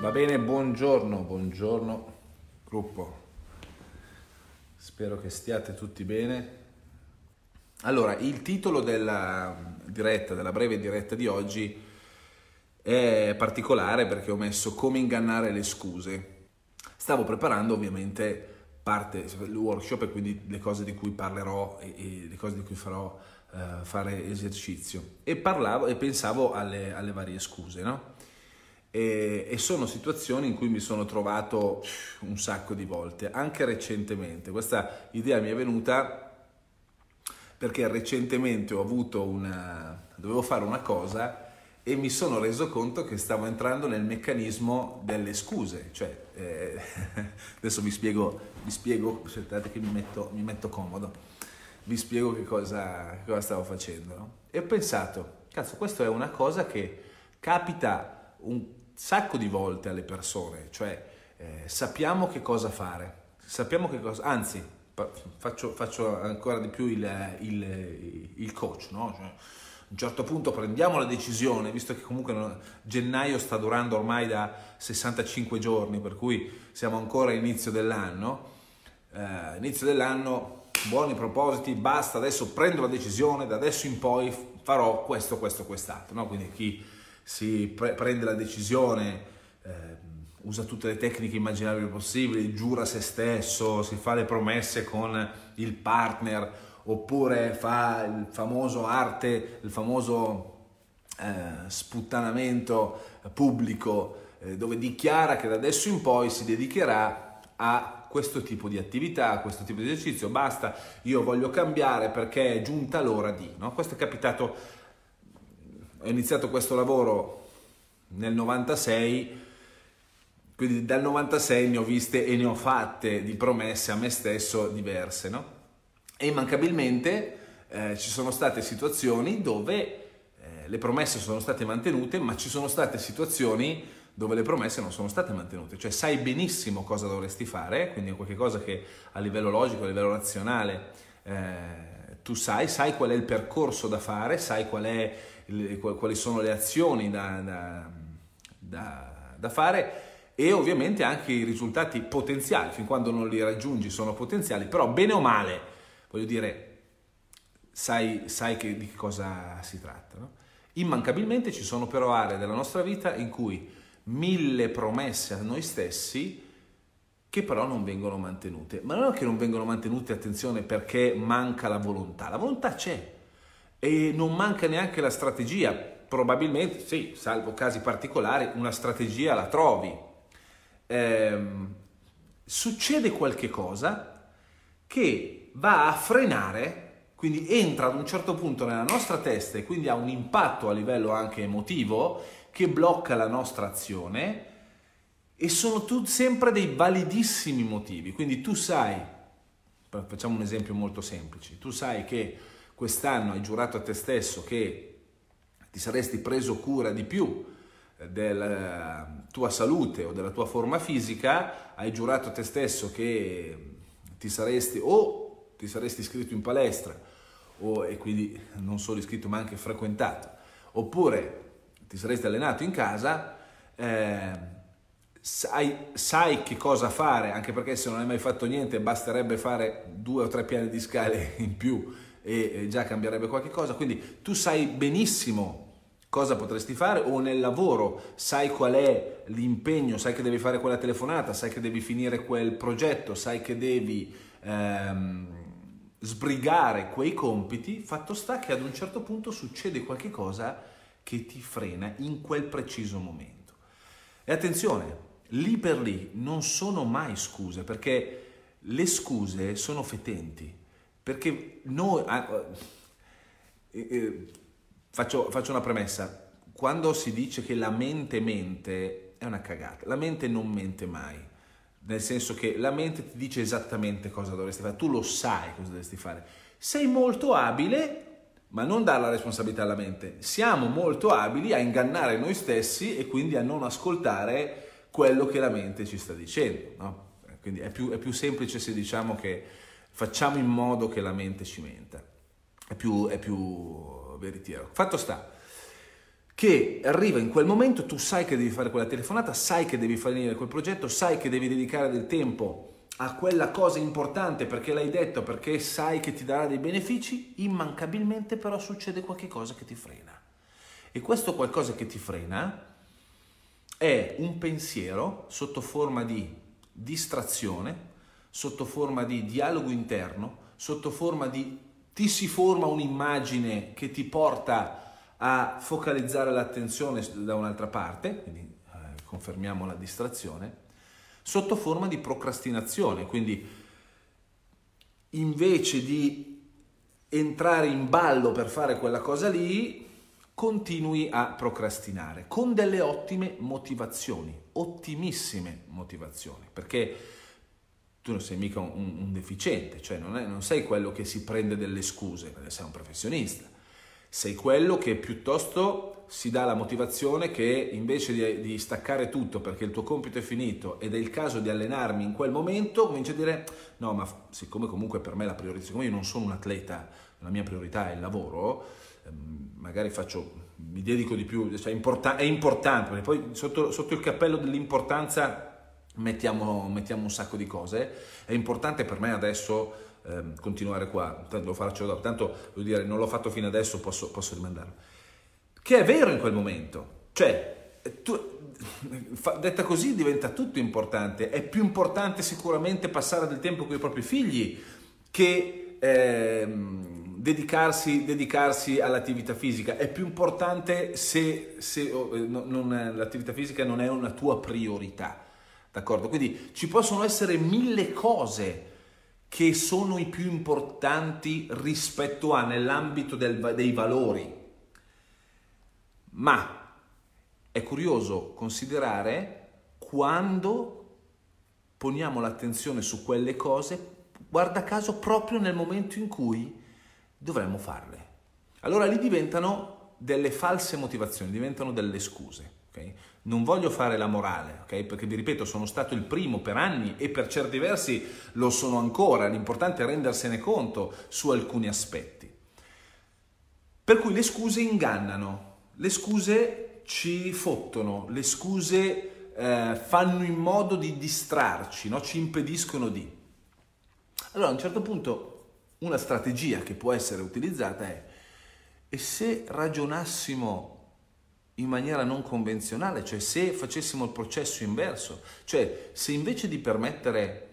Va bene, buongiorno, buongiorno gruppo. Spero che stiate tutti bene. Allora, il titolo della diretta, della breve diretta di oggi è particolare perché ho messo come ingannare le scuse. Stavo preparando ovviamente parte il workshop e quindi le cose di cui parlerò e, le cose di cui farò uh, fare esercizio e parlavo e pensavo alle, alle varie scuse, no? E, e, sono situazioni in cui mi sono trovato un sacco di volte, anche recentemente. Questa idea mi è venuta perché recentemente ho avuto una... dovevo fare una cosa e mi sono reso conto che stavo entrando nel meccanismo delle scuse. Cioè, eh, adesso vi spiego, vi spiego, aspettate che mi metto, mi metto comodo, vi spiego che cosa, cosa stavo facendo. No? E ho pensato, cazzo, questa è una cosa che capita un sacco di volte alle persone, cioè eh, sappiamo che cosa fare, sappiamo che cosa, anzi faccio, faccio ancora di più il, il, il coach, no? Cioè, a un certo punto prendiamo la decisione, visto che comunque gennaio sta durando ormai da 65 giorni, per cui siamo ancora all'inizio dell'anno, eh, inizio dell'anno, buoni propositi, basta, adesso prendo la decisione, da adesso in poi farò questo, questo, quest'altro, no? quindi chi si pre- prende la decisione, eh, usa tutte le tecniche immaginabili possibili, giura se stesso, si fa le promesse con il partner, oppure fa il famoso arte, il famoso eh, sputtanamento pubblico eh, dove dichiara che da adesso in poi si dedicherà a questo tipo di attività, a questo tipo di esercizio, basta, io voglio cambiare perché è giunta l'ora di, no? Questo è capitato ho iniziato questo lavoro nel 96, quindi dal 96 ne ho viste e ne ho fatte di promesse a me stesso diverse, no? E immancabilmente eh, ci sono state situazioni dove eh, le promesse sono state mantenute, ma ci sono state situazioni dove le promesse non sono state mantenute, cioè sai benissimo cosa dovresti fare, quindi è qualcosa che a livello logico, a livello razionale eh, tu sai, sai qual è il percorso da fare, sai qual è quali sono le azioni da, da, da, da fare e ovviamente anche i risultati potenziali, fin quando non li raggiungi sono potenziali, però bene o male, voglio dire, sai, sai che, di che cosa si tratta. No? Immancabilmente ci sono però aree della nostra vita in cui mille promesse a noi stessi che però non vengono mantenute. Ma non è che non vengono mantenute, attenzione, perché manca la volontà, la volontà c'è, e non manca neanche la strategia. Probabilmente, sì, salvo casi particolari, una strategia la trovi. Ehm, succede qualche cosa che va a frenare, quindi entra ad un certo punto nella nostra testa e quindi ha un impatto a livello anche emotivo che blocca la nostra azione e sono tutti sempre dei validissimi motivi. Quindi tu sai, facciamo un esempio molto semplice, tu sai che quest'anno hai giurato a te stesso che ti saresti preso cura di più eh, della tua salute o della tua forma fisica, hai giurato a te stesso che ti saresti o ti saresti iscritto in palestra o, e quindi non solo iscritto ma anche frequentato, oppure ti saresti allenato in casa, eh, sai, sai, che cosa fare, anche perché se non hai mai fatto niente basterebbe fare due o tre piani di scale in più e già cambierebbe qualche cosa, quindi tu sai benissimo cosa potresti fare o nel lavoro sai qual è l'impegno, sai che devi fare quella telefonata, sai che devi finire quel progetto, sai che devi ehm, sbrigare quei compiti, fatto sta che ad un certo punto succede qualche cosa che ti frena in quel preciso momento. E attenzione, lì per lì non sono mai scuse perché le scuse sono fetenti perché noi... Ah, eh, eh, faccio, faccio una premessa. Quando si dice che la mente mente, è una cagata. La mente non mente mai, nel senso che la mente ti dice esattamente cosa dovresti fare, tu lo sai cosa dovresti fare. Sei molto abile, ma non dare la responsabilità alla mente. Siamo molto abili a ingannare noi stessi e quindi a non ascoltare quello che la mente ci sta dicendo. No? Quindi è più, è più, semplice se diciamo che facciamo in modo che la mente ci menta. È più, è più veritiero. Fatto sta che arriva in quel momento, tu sai che devi fare quella telefonata, sai che devi finire quel progetto, sai che devi dedicare del tempo a quella cosa importante perché l'hai detto, perché sai che ti darà dei benefici, immancabilmente però succede qualcosa che ti frena. E questo qualcosa che ti frena è un pensiero sotto forma di distrazione, sotto forma di dialogo interno, sotto forma di ti si forma un'immagine che ti porta a focalizzare l'attenzione da un'altra parte, quindi eh, confermiamo la distrazione, sotto forma di procrastinazione, quindi invece di entrare in ballo per fare quella cosa lì, continui a procrastinare con delle ottime motivazioni, ottimissime motivazioni, perché tu non sei mica un, un deficiente, cioè non, è, non, sei quello che si prende delle scuse, sei un professionista, sei quello che piuttosto si dà la motivazione che invece di, di staccare tutto perché il tuo compito è finito ed è il caso di allenarmi in quel momento, comincia a dire no, ma siccome comunque per me la priorità, siccome io non sono un atleta, la mia priorità è il lavoro, Ehm, magari faccio, mi dedico di più, cioè è importante, perché poi sotto, sotto il cappello dell'importanza mettiamo, mettiamo, un sacco di cose, è importante per me adesso eh, continuare qua, lo faccio dopo, tanto devo dire non l'ho fatto fino adesso, posso, posso rimandarlo. Che è vero in quel momento, cioè tu, detta così diventa tutto importante, è più importante sicuramente passare del tempo con i propri figli che... Ehm, dedicarsi, dedicarsi, all'attività fisica. È più importante se, se oh, eh, non, l'attività fisica non è una tua priorità. D'accordo? Quindi ci possono essere mille cose che sono i più importanti rispetto a nell'ambito del, dei valori. Ma è curioso considerare quando poniamo l'attenzione su quelle cose, guarda caso proprio nel momento in cui dovremmo farle. Allora lì diventano delle false motivazioni, diventano delle scuse. Okay? Non voglio fare la morale, okay? perché vi ripeto, sono stato il primo per anni e per certi versi lo sono ancora, l'importante è rendersene conto su alcuni aspetti. Per cui le scuse ingannano, le scuse ci fottono, le scuse eh, fanno in modo di distrarci, no? ci impediscono di. Allora a un certo punto una strategia che può essere utilizzata è e se ragionassimo in maniera non convenzionale, cioè se facessimo il processo inverso, cioè se invece di permettere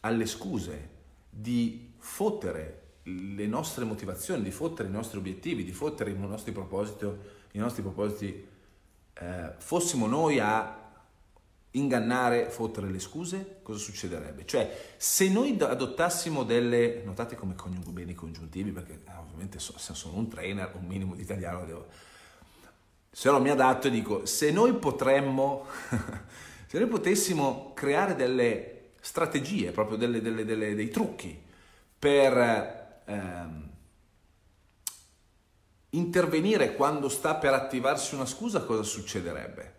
alle scuse di fottere le nostre motivazioni, di fottere i nostri obiettivi, di fottere i nostri propositi, i nostri propositi eh, fossimo noi a ingannare, fottere le scuse, cosa succederebbe? Cioè, se noi adottassimo delle, notate come coniugo bene i congiuntivi, perché eh, ovviamente so, se sono un trainer, un minimo di italiano devo... Se no mi adatto e dico, se noi potremmo, se noi potessimo creare delle strategie, proprio delle, delle, delle, dei trucchi per ehm, intervenire quando sta per attivarsi una scusa, cosa succederebbe?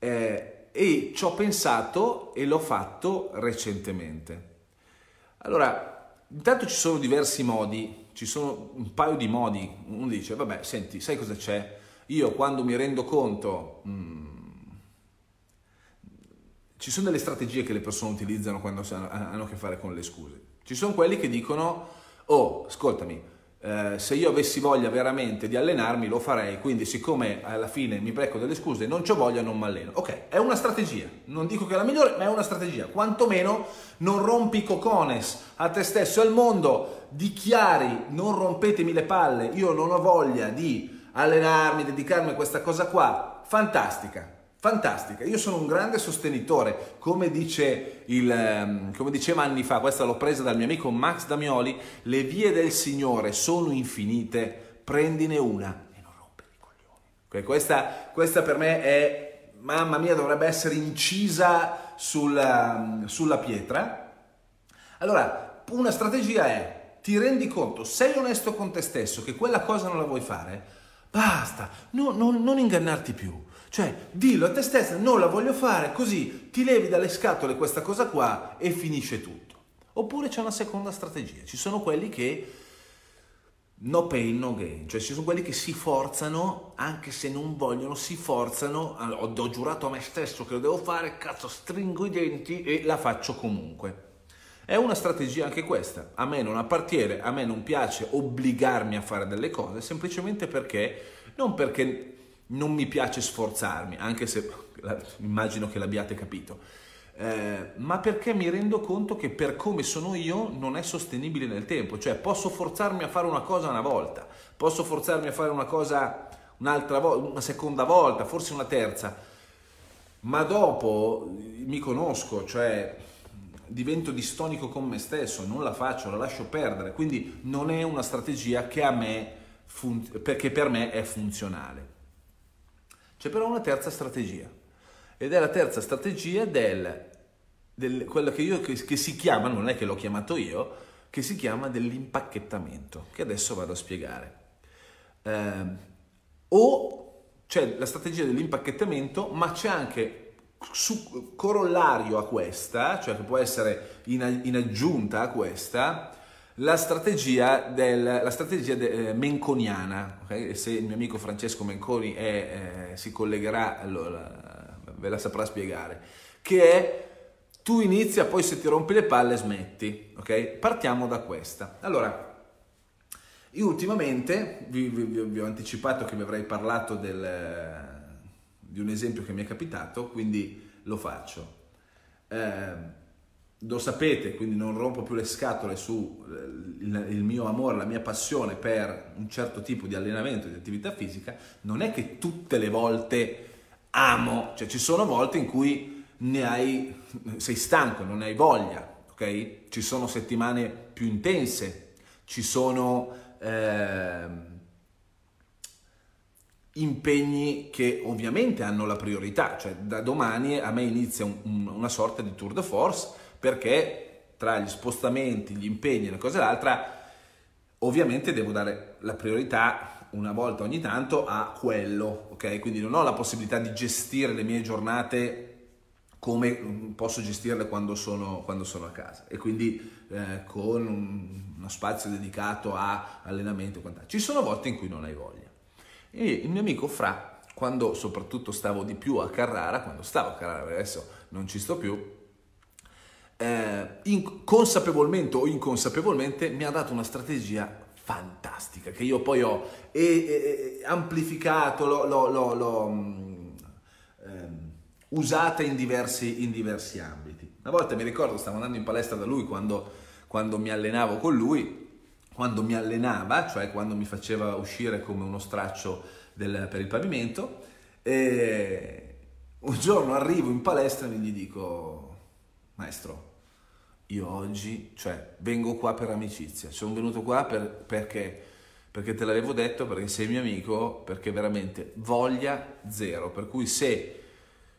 eh, e ci ho pensato e l'ho fatto recentemente. Allora, intanto ci sono diversi modi, ci sono un paio di modi. Uno dice, vabbè, senti, sai cosa c'è? Io quando mi rendo conto... Hmm, ci sono delle strategie che le persone utilizzano quando hanno a che fare con le scuse. Ci sono quelli che dicono, oh, ascoltami, eh, se io avessi voglia veramente di allenarmi lo farei, quindi siccome alla fine mi becco delle scuse, non ho voglia, non mi alleno. Ok, è una strategia, non dico che è la migliore, ma è una strategia. Quantomeno non rompi cocones a te stesso e al mondo, dichiari non rompetemi le palle, io non ho voglia di allenarmi, dedicarmi a questa cosa qua, fantastica. Fantastica, io sono un grande sostenitore, come, dice il, ehm, come diceva anni fa, questa l'ho presa dal mio amico Max Damioli, le vie del Signore sono infinite, prendine una e non rompere i coglioni. Questa, questa per me è mamma mia, dovrebbe essere incisa sulla, sulla pietra. Allora, una strategia è, ti rendi conto, sei onesto con te stesso che quella cosa non la vuoi fare, basta, no, no, non ingannarti più. Cioè, dillo a te stessa, non la voglio fare, così ti levi dalle scatole questa cosa qua e finisce tutto. Oppure c'è una seconda strategia, ci sono quelli che no pain, no gain, cioè ci sono quelli che si forzano, anche se non vogliono, si forzano, ho, ho giurato a me stesso che lo devo fare, cazzo, stringo i denti e la faccio comunque. È una strategia anche questa, a me non appartiene, a me non piace obbligarmi a fare delle cose, semplicemente perché, non perché non mi piace sforzarmi, anche se immagino che l'abbiate capito, eh, ma perché mi rendo conto che per come sono io non è sostenibile nel tempo, cioè posso forzarmi a fare una cosa una volta, posso forzarmi a fare una cosa un'altra volta, una seconda volta, forse una terza, ma dopo mi conosco, cioè divento distonico con me stesso, non la faccio, la lascio perdere, quindi non è una strategia che a me, fun- perché per me è funzionale. C'è però una terza strategia ed è la terza strategia del, del quello che, io, che, che si chiama, non è che l'ho chiamato io, che si chiama dell'impacchettamento, che adesso vado a spiegare. Eh, o c'è la strategia dell'impacchettamento, ma c'è anche su, corollario a questa, cioè che può essere in, in aggiunta a questa, la strategia, del, la strategia de, eh, menconiana, okay? se il mio amico Francesco Menconi è, eh, si collegherà, allora ve la saprà spiegare, che è tu inizia, poi se ti rompi le palle smetti, ok? Partiamo da questa. Allora, io ultimamente, vi, vi, vi ho anticipato che vi avrei parlato del, di un esempio che mi è capitato, quindi lo faccio. Eh, lo sapete, quindi non rompo più le scatole su eh, mio amore, la mia passione per un certo tipo di allenamento, di attività fisica, non è che tutte le volte amo, cioè ci sono volte in cui ne hai, sei stanco, non hai voglia, ok? Ci sono settimane più intense, ci sono eh, impegni che ovviamente hanno la priorità, cioè da domani a me inizia un, un, una sorta di tour de force perché tra gli spostamenti, gli impegni e una cosa e l'altra, ovviamente devo dare la priorità una volta ogni tanto a quello, ok? Quindi non ho la possibilità di gestire le mie giornate come posso gestirle quando sono, quando sono a casa e quindi eh, con un, uno spazio dedicato a allenamento e quant'altro. Ci sono volte in cui non hai voglia. E il mio amico Fra, quando soprattutto stavo di più a Carrara, quando stavo a Carrara, adesso non ci sto più, eh, in, consapevolmente o inconsapevolmente mi ha dato una strategia fantastica che io poi ho e, e, amplificato, l'ho, l'ho, l'ho, um, usata in diversi, in diversi, ambiti. Una volta mi ricordo, stavo andando in palestra da lui quando, quando mi allenavo con lui, quando mi allenava, cioè quando mi faceva uscire come uno straccio del, per il pavimento, e un giorno arrivo in palestra e gli dico, maestro, io oggi, cioè, vengo qua per amicizia, sono venuto qua per, perché, perché te l'avevo detto, perché sei mio amico, perché veramente voglia zero, per cui se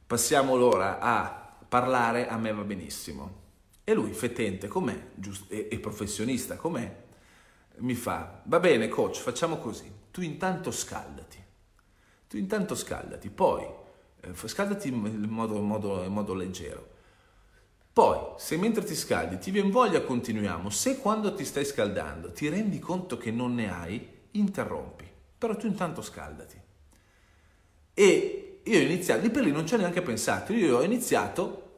passiamo l'ora a parlare a me va benissimo. E lui, fetente com'è giust- e, e professionista com'è, mi fa, va bene coach, facciamo così, tu intanto scaldati, tu intanto scaldati, poi eh, scaldati in modo, modo, in modo leggero poi, se mentre ti scaldi ti viene voglia, continuiamo. Se quando ti stai scaldando ti rendi conto che non ne hai, interrompi. Però tu intanto scaldati. E io ho iniziato, lì per lì non ci ho neanche pensato, io ho iniziato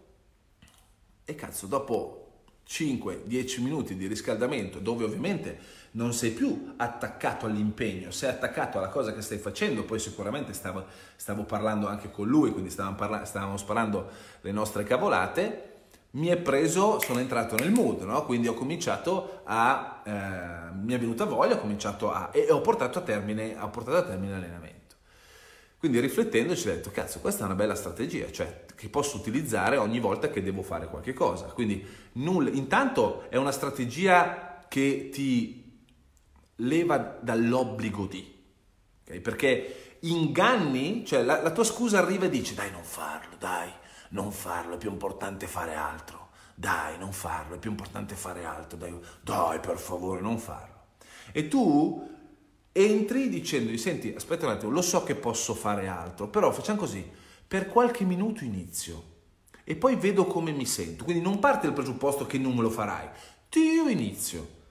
e cazzo, dopo 5-10 minuti di riscaldamento, dove ovviamente non sei più attaccato all'impegno, sei attaccato alla cosa che stai facendo, poi sicuramente stavo, stavo parlando anche con lui, quindi stavamo, parla- stavamo sparando le nostre cavolate, mi è preso, sono entrato nel mood, no? quindi ho cominciato a, eh, mi è venuta voglia, ho cominciato a, e ho portato a termine, ho portato a termine l'allenamento. Quindi riflettendo ci ho detto, cazzo, questa è una bella strategia, cioè che posso utilizzare ogni volta che devo fare qualche cosa. Quindi nulla, intanto è una strategia che ti leva dall'obbligo di, okay? perché inganni, cioè la, la tua scusa arriva e dice dai non farlo, dai, non farlo, è più importante fare altro, dai non farlo, è più importante fare altro, dai, dai per favore non farlo. E tu entri dicendogli senti aspetta un attimo, lo so che posso fare altro, però facciamo così, per qualche minuto inizio e poi vedo come mi sento, quindi non parte dal presupposto che non me lo farai, io inizio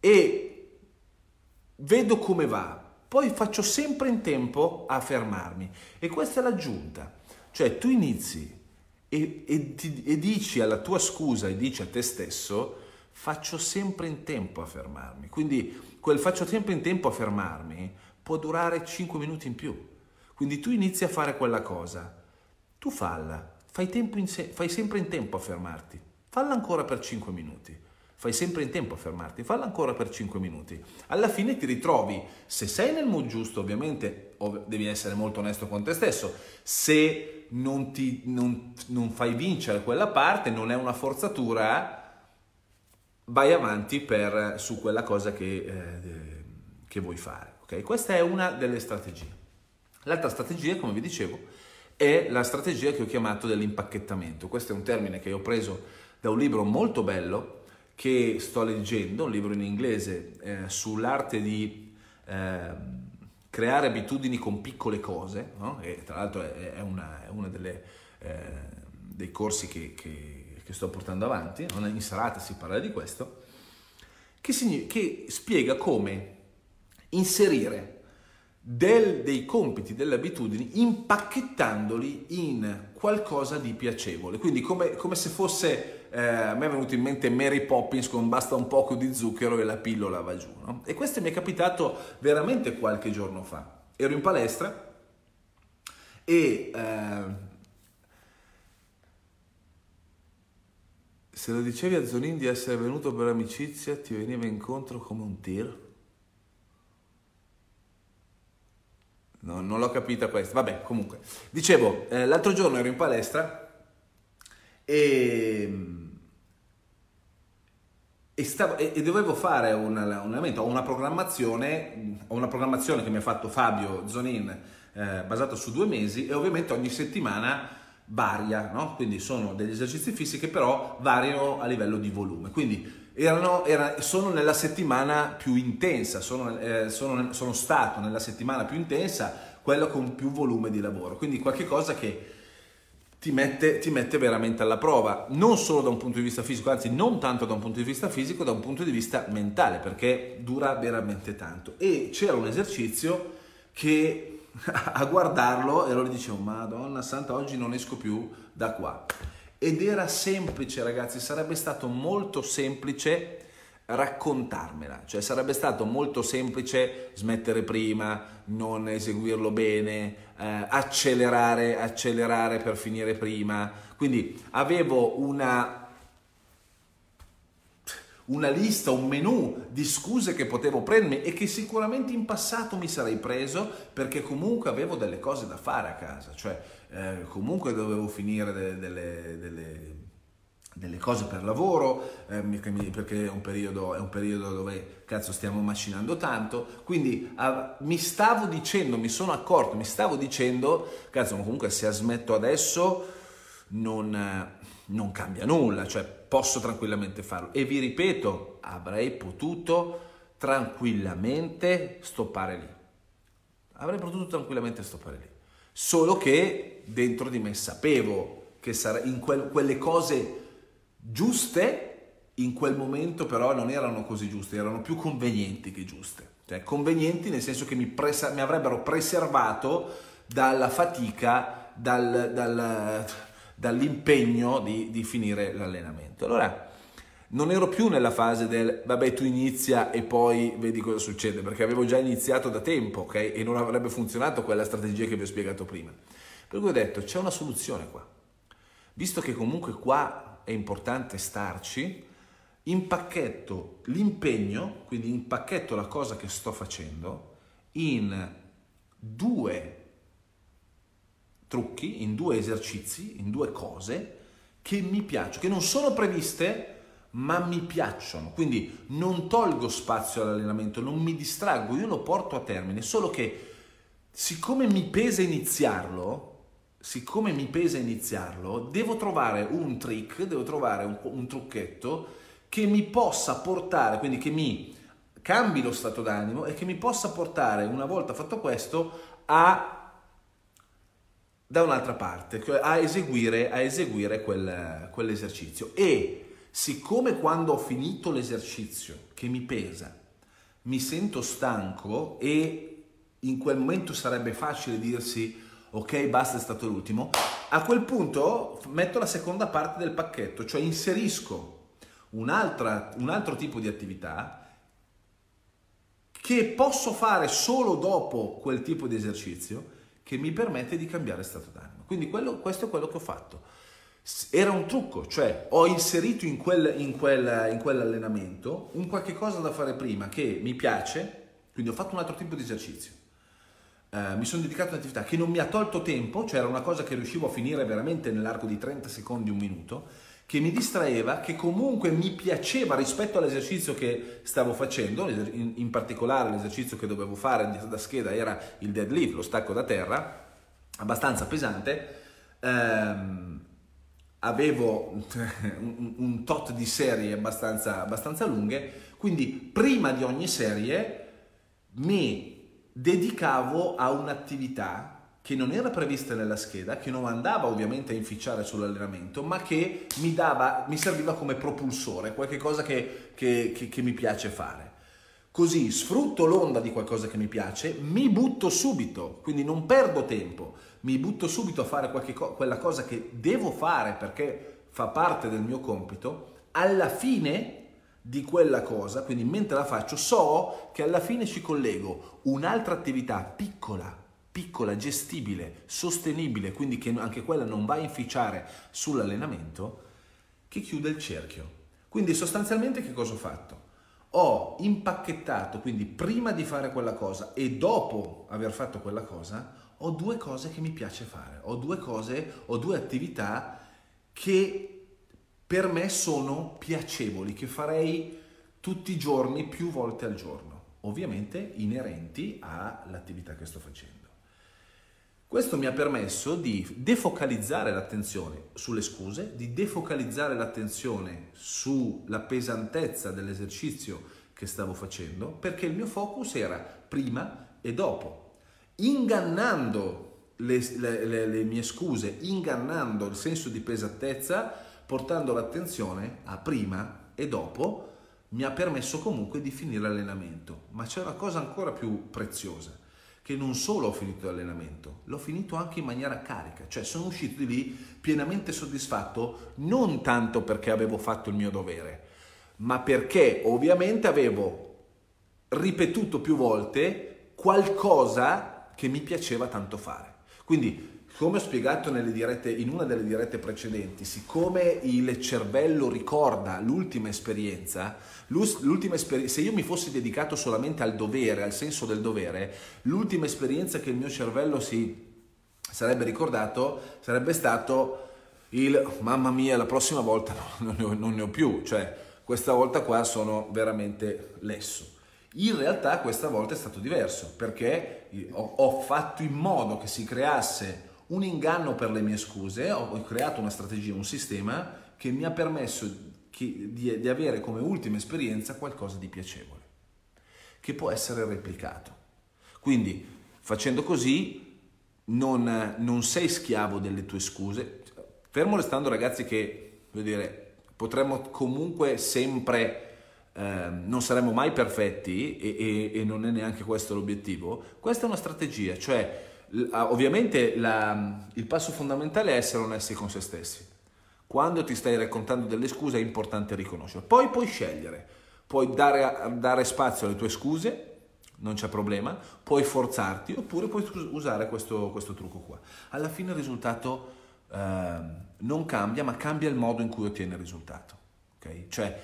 e vedo come va, poi faccio sempre in tempo a fermarmi. E questa è l'aggiunta. Cioè tu inizi e, e, ti, e dici alla tua scusa e dici a te stesso faccio sempre in tempo a fermarmi. Quindi quel faccio sempre in tempo a fermarmi può durare 5 minuti in più. Quindi tu inizi a fare quella cosa, tu falla, fai, se- fai sempre in tempo a fermarti, falla ancora per 5 minuti. Fai sempre in tempo a fermarti, falla ancora per 5 minuti. Alla fine ti ritrovi, se sei nel mood giusto, ovviamente ov- devi essere molto onesto con te stesso, se non, ti, non, non fai vincere quella parte, non è una forzatura, vai avanti per, su quella cosa che, eh, che vuoi fare. Okay? Questa è una delle strategie. L'altra strategia, come vi dicevo, è la strategia che ho chiamato dell'impacchettamento. Questo è un termine che ho preso da un libro molto bello che sto leggendo, un libro in inglese eh, sull'arte di eh, creare abitudini con piccole cose, no? e tra l'altro è, è una, eh, dei corsi che, che, che, sto portando avanti, in serata si parla di questo, che, che spiega come inserire del, dei compiti, delle abitudini, impacchettandoli in qualcosa di piacevole. Quindi come, come se fosse eh, a me è venuto in mente Mary Poppins con basta un poco di zucchero e la pillola va giù. No? E questo mi è capitato veramente qualche giorno fa. Ero in palestra e eh, se lo dicevi a Zonin di essere venuto per amicizia ti veniva incontro come un tir? No, non l'ho capita questa. Vabbè, comunque. Dicevo, eh, l'altro giorno ero in palestra e, e, stavo, e, e dovevo fare un, un allenamento, ho una programmazione, una programmazione che mi ha fatto Fabio Zonin eh, basata su due mesi e ovviamente ogni settimana varia, no? quindi sono degli esercizi fissi che però variano a livello di volume. Quindi erano, era, sono nella settimana più intensa, sono, eh, sono, sono, stato nella settimana più intensa, quella con più volume di lavoro. Quindi qualche cosa che ti mette, ti mette, veramente alla prova, non solo da un punto di vista fisico, anzi non tanto da un punto di vista fisico, da un punto di vista mentale, perché dura veramente tanto. E c'era un esercizio che a guardarlo e allora dicevo, Madonna Santa, oggi non esco più da qua. Ed era semplice, ragazzi, sarebbe stato molto semplice raccontarmela, cioè sarebbe stato molto semplice smettere prima, non eseguirlo bene, eh, accelerare, accelerare per finire prima. Quindi avevo una, una lista, un menu di scuse che potevo prendermi e che sicuramente in passato mi sarei preso perché comunque avevo delle cose da fare a casa, cioè eh, comunque dovevo finire delle, delle, delle delle cose per lavoro, eh, perché è un, periodo, è un, periodo, dove cazzo stiamo macinando tanto, quindi ah, mi stavo dicendo, mi sono accorto, mi stavo dicendo, cazzo comunque se smetto adesso non, non cambia nulla, cioè posso tranquillamente farlo. E vi ripeto, avrei potuto tranquillamente stoppare lì. Avrei potuto tranquillamente stoppare lì. Solo che dentro di me sapevo che in quel, quelle cose giuste in quel momento però non erano così giuste, erano più convenienti che giuste. Cioè convenienti nel senso che mi, presa- mi avrebbero preservato dalla fatica, dal, dal, dall'impegno di, di finire l'allenamento. Allora non ero più nella fase del vabbè tu inizia e poi vedi cosa succede, perché avevo già iniziato da tempo, ok? E non avrebbe funzionato quella strategia che vi ho spiegato prima. Per cui ho detto c'è una soluzione qua. Visto che comunque qua è importante starci, impacchetto l'impegno, quindi impacchetto la cosa che sto facendo in due trucchi, in due esercizi, in due cose che mi piacciono, che non sono previste, ma mi piacciono. Quindi non tolgo spazio all'allenamento, non mi distraggo, io lo porto a termine, solo che siccome mi pesa iniziarlo, siccome mi pesa iniziarlo, devo trovare un trick, devo trovare un, un trucchetto che mi possa portare, quindi che mi cambi lo stato d'animo e che mi possa portare, una volta fatto questo, a da un'altra parte, cioè a eseguire, a eseguire quel, quell'esercizio. E siccome quando ho finito l'esercizio che mi pesa, mi sento stanco e in quel momento sarebbe facile dirsi ok, basta, è stato l'ultimo, a quel punto metto la seconda parte del pacchetto, cioè inserisco un altro tipo di attività che posso fare solo dopo quel tipo di esercizio che mi permette di cambiare stato d'animo. Quindi quello, questo è quello che ho fatto. Era un trucco, cioè ho inserito in, quel, in, quel, in quell'allenamento un qualche cosa da fare prima che mi piace, quindi ho fatto un altro tipo di esercizio. Uh, mi sono dedicato a un'attività che non mi ha tolto tempo, cioè era una cosa che riuscivo a finire veramente nell'arco di 30 secondi, un minuto, che mi distraeva, che comunque mi piaceva rispetto all'esercizio che stavo facendo, in, particolare l'esercizio che dovevo fare da scheda era il deadlift, lo stacco da terra, abbastanza pesante. Ehm, avevo un, un, tot di serie abbastanza, abbastanza lunghe, quindi prima di ogni serie mi dedicavo a un'attività che non era prevista nella scheda, che non andava ovviamente a inficiare sull'allenamento, ma che mi, dava, mi serviva come propulsore, qualcosa che, che, che, che mi piace fare. Così sfrutto l'onda di qualcosa che mi piace, mi butto subito, quindi non perdo tempo, mi butto subito a fare qualche, quella cosa che devo fare perché fa parte del mio compito, alla fine di quella cosa, quindi mentre la faccio, so che alla fine ci collego un'altra attività piccola, piccola, gestibile, sostenibile, quindi che anche quella non va a inficiare sull'allenamento, che chiude il cerchio. Quindi sostanzialmente che cosa ho fatto? Ho impacchettato, quindi prima di fare quella cosa e dopo aver fatto quella cosa, ho due cose che mi piace fare, ho due cose, ho due attività che per me sono piacevoli, che farei tutti i giorni, più volte al giorno, ovviamente inerenti all'attività che sto facendo. Questo mi ha permesso di defocalizzare l'attenzione sulle scuse, di defocalizzare l'attenzione sulla pesantezza dell'esercizio che stavo facendo, perché il mio focus era prima e dopo, ingannando le, le, le, le mie scuse, ingannando il senso di pesantezza, portando l'attenzione a prima e dopo, mi ha permesso comunque di finire l'allenamento. Ma c'è una cosa ancora più preziosa che non solo ho finito l'allenamento, l'ho finito anche in maniera carica, cioè sono uscito di lì pienamente soddisfatto, non tanto perché avevo fatto il mio dovere, ma perché ovviamente avevo ripetuto più volte qualcosa che mi piaceva tanto fare. Quindi come ho spiegato dirette, in una delle dirette precedenti, siccome il cervello ricorda l'ultima esperienza, l'ultima esperienza, se io mi fossi dedicato solamente al dovere, al senso del dovere, l'ultima esperienza che il mio cervello si sarebbe ricordato sarebbe stato il mamma mia, la prossima volta no, non, ne ho, non ne ho più, cioè questa volta qua sono veramente lesso. In realtà questa volta è stato diverso perché ho, ho fatto in modo che si creasse un inganno per le mie scuse, ho creato una strategia, un sistema che mi ha permesso di, di avere come ultima esperienza qualcosa di piacevole, che può essere replicato. Quindi facendo così non, non sei schiavo delle tue scuse, fermo restando ragazzi che, voglio dire, potremmo comunque sempre... Eh, non saremo mai perfetti e, e, e non è neanche questo l'obiettivo, questa è una strategia, cioè ovviamente la, il passo fondamentale è essere onesti con se stessi. Quando ti stai raccontando delle scuse è importante riconoscere. Poi puoi scegliere, puoi dare, dare spazio alle tue scuse, non c'è problema, puoi forzarti oppure puoi usare questo, questo trucco qua. Alla fine il risultato eh, non cambia, ma cambia il modo in cui ottieni il risultato. Okay? Cioè,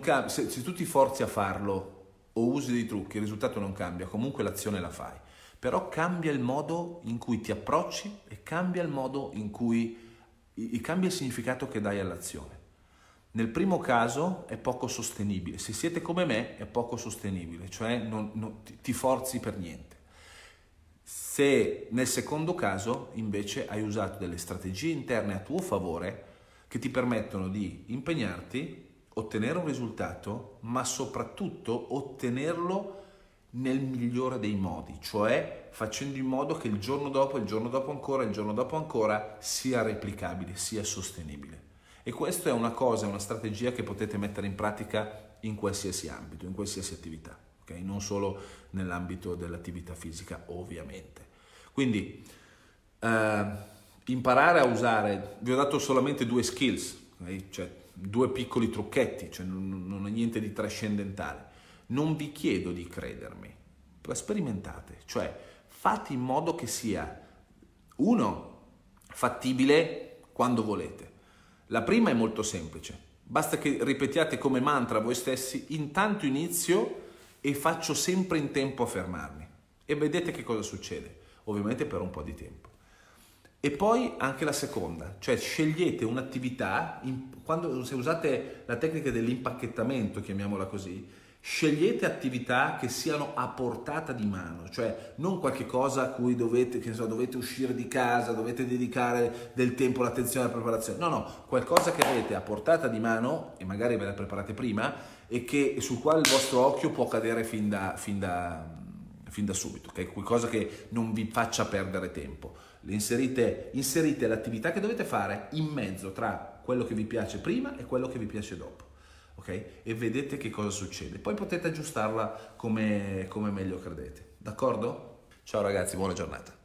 cambia, se, se tu ti forzi a farlo o usi dei trucchi, il risultato non cambia, comunque l'azione la fai però cambia il modo in cui ti approcci e cambia il modo in cui cambia il significato che dai all'azione. Nel primo caso è poco sostenibile, se siete come me è poco sostenibile, cioè non, non, ti forzi per niente. Se nel secondo caso invece hai usato delle strategie interne a tuo favore che ti permettono di impegnarti, ottenere un risultato, ma soprattutto ottenerlo nel migliore dei modi, cioè facendo in modo che il giorno dopo, il giorno dopo ancora, il giorno dopo ancora sia replicabile, sia sostenibile. E questa è una cosa, una strategia che potete mettere in pratica in qualsiasi ambito, in qualsiasi attività, okay? non solo nell'ambito dell'attività fisica, ovviamente. Quindi eh, imparare a usare, vi ho dato solamente due skills, okay? cioè due piccoli trucchetti, cioè non, non è niente di trascendentale non vi chiedo di credermi, sperimentate, cioè fate in modo che sia, uno, fattibile quando volete. La prima è molto semplice, basta che ripetiate come mantra voi stessi, intanto inizio e faccio sempre in tempo a fermarmi e vedete che cosa succede, ovviamente per un po' di tempo. E poi anche la seconda, cioè scegliete un'attività, quando se usate la tecnica dell'impacchettamento, chiamiamola così, Scegliete attività che siano a portata di mano, cioè non qualche cosa a cui dovete, so, dovete uscire di casa, dovete dedicare del tempo, l'attenzione alla preparazione. No, no, qualcosa che avete a portata di mano e magari ve la preparate prima e che, sul quale il vostro occhio può cadere fin da, fin da, fin da subito, okay? qualcosa che non vi faccia perdere tempo. Inserite, inserite l'attività che dovete fare in mezzo tra quello che vi piace prima e quello che vi piace dopo ok? E vedete che cosa succede. Poi potete aggiustarla come, come meglio credete, d'accordo? Ciao ragazzi, buona giornata.